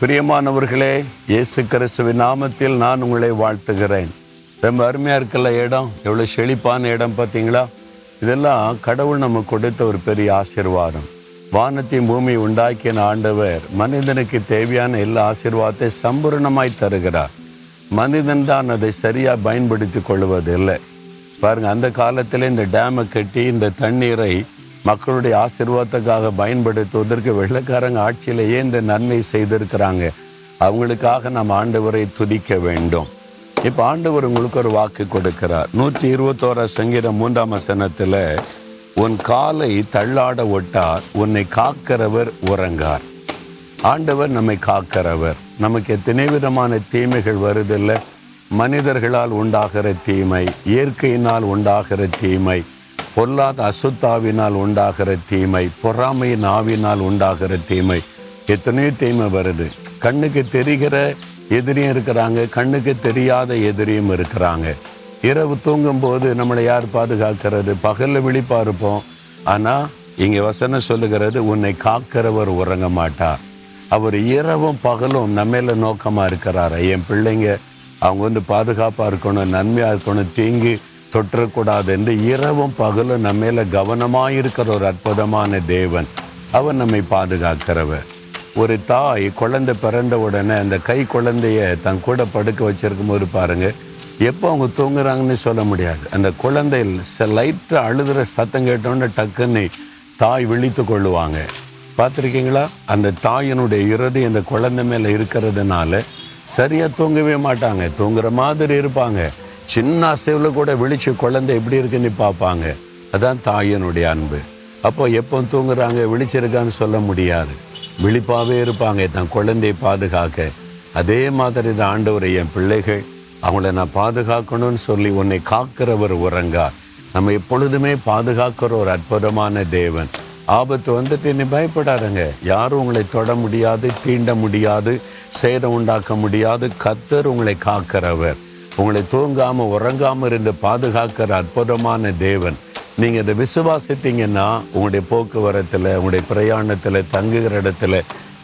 பிரியமானவர்களே இயேசு கிறிஸ்துவின் நாமத்தில் நான் உங்களை வாழ்த்துகிறேன். ரொம்ப அருமையாக இருக்கல இடம்? எவ்வளோ செழிப்பான இடம் பார்த்தீங்களா? இதெல்லாம் கடவுள் நமக்கு கொடுத்த ஒரு பெரிய ஆசிர்வாதம். வானத்தையும் பூமி உண்டாக்கின ஆண்டவர் மனிதனுக்கு தேவையான எல்லா ஆசிர்வாதத்தை சம்பூர்ணமாய் தருகிறார். மனிதன் தான் அதை சரியாக பயன்படுத்தி கொள்வதில்லை. பாருங்கள் அந்த காலத்தில் இந்த டேமை கட்டி இந்த தண்ணீரை மக்களுடைய ஆசிர்வாதத்துக்காக பயன்படுத்துவதற்கு வெள்ளக்காரங்க ஆட்சியிலேயே இந்த நன்மை செய்திருக்கிறாங்க? அவங்களுக்காக நாம் ஆண்டவரை துதிக்க வேண்டும். இப்போ ஆண்டவர் உங்களுக்கு ஒரு வாக்கு கொடுக்கிறார். நூற்றி இருபத்தோரா சங்கீதம் மூன்றாம் வசனத்தில் உன் காலை தள்ளாட ஒட்டார் உன்னை காக்கிறவர் உறங்கார். ஆண்டவர் நம்மை காக்கிறவர். நமக்கு எத்தனை விதமான தீமைகள் வருதில்லை. மனிதர்களால் உண்டாகிற தீமை இயற்கையினால் உண்டாகிற தீமை பொல்லாத அசுத்தாவினால் உண்டாகிற தீமை பொறாமையின் ஆவினால் உண்டாகிற தீமை. எத்தனையோ தீமை வருது. கண்ணுக்கு தெரிகிற எதிரியும் இருக்கிறாங்க கண்ணுக்கு தெரியாத எதிரியும் இருக்கிறாங்க. இரவு தூங்கும்போது நம்மளை யார் பாதுகாக்கிறது? பகலில் விழிப்பா இருப்போம். ஆனால் இங்கே வசனம் சொல்லுகிறது உன்னை காக்கிறவர் உறங்க மாட்டார். அவர் இரவும் பகலும் நம்மள நோக்கமாக இருக்கிறாரு? என் பிள்ளைங்க அவங்க வந்து பாதுகாப்பாக இருக்கணும் நன்மையாக இருக்கணும் தீங்கு தொற்றக்கூடாது என்று இரவும் பகலும் நம்ம மேல கவனமாக இருக்கிற ஒரு அற்புதமான தேவன். அவன் நம்மை பாதுகாக்கிறவர். ஒரு தாய் குழந்தை பிறந்த உடனே அந்த கை குழந்தைய தன் கூட படுக்க வச்சிருக்கும் போது பாருங்க எப்போ அவங்க தூங்குறாங்கன்னு சொல்ல முடியாது. அந்த குழந்தை லைட்டாக அழுதுகிற சத்தம் கேட்டோன்னே டக்குன்னு தாய் விழித்து கொள்ளுவாங்க. பார்த்துருக்கீங்களா? அந்த தாயினுடைய இறுதி அந்த குழந்தை மேலே இருக்கிறதுனால சரியாக தூங்கவே மாட்டாங்க. தூங்குற மாதிரி இருப்பாங்க. சின்ன அசைவில் கூட விழிச்சு குழந்தை எப்படி இருக்குன்னு பார்ப்பாங்க. அதான் தாயினுடைய அன்பு. அப்போ எப்போ தூங்குறாங்க விழிச்சிருக்கான்னு சொல்ல முடியாது. விழிப்பாகவே இருப்பாங்க தன் குழந்தையை பாதுகாக்க. அதே மாதிரி தான் ஆண்டவர் என் பிள்ளைகள் அவங்கள நான் பாதுகாக்கணும்னு சொல்லி உன்னை காக்கிறவர் உறங்கா. நம்ம எப்பொழுதுமே பாதுகாக்கிற ஒரு அற்புதமான தேவன். ஆபத்து வந்துட்டு நீ பயப்படாதங்க. யாரும் உங்களை தொட முடியாது தீண்ட முடியாது சேதம் உண்டாக்க முடியாது. கத்தர் உங்களை காக்கிறவர். உங்களை தூங்காமல் உறங்காமல் இருந்து பாதுகாக்கிற அற்புதமான தேவன். நீங்கள் இதை விசுவாசித்தீங்கன்னா உங்களுடைய போக்குவரத்தில் உங்களுடைய பிரயாணத்தில் தங்குகிற இடத்துல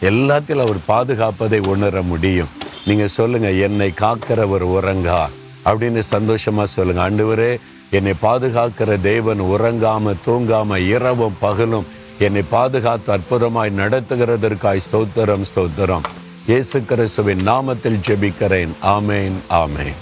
எல்லாத்திலும் அவர் பாதுகாப்பதை உணர முடியும். நீங்கள் சொல்லுங்கள் என்னை காக்கிறவர் உறங்கா அப்படின்னு சந்தோஷமாக சொல்லுங்கள் ஆண்டவரே என்னை பாதுகாக்கிற தேவன் உறங்காமல் தூங்காம இரவும் பகலும் என்னை பாதுகாத்து அற்புதமாய் நடத்துகிறதற்காய் ஸ்தோத்திரம் ஸ்தோத்திரம். இயேசு கிறிஸ்துவின் நாமத்தில் ஜெபிக்கிறேன். ஆமேன் ஆமேன்.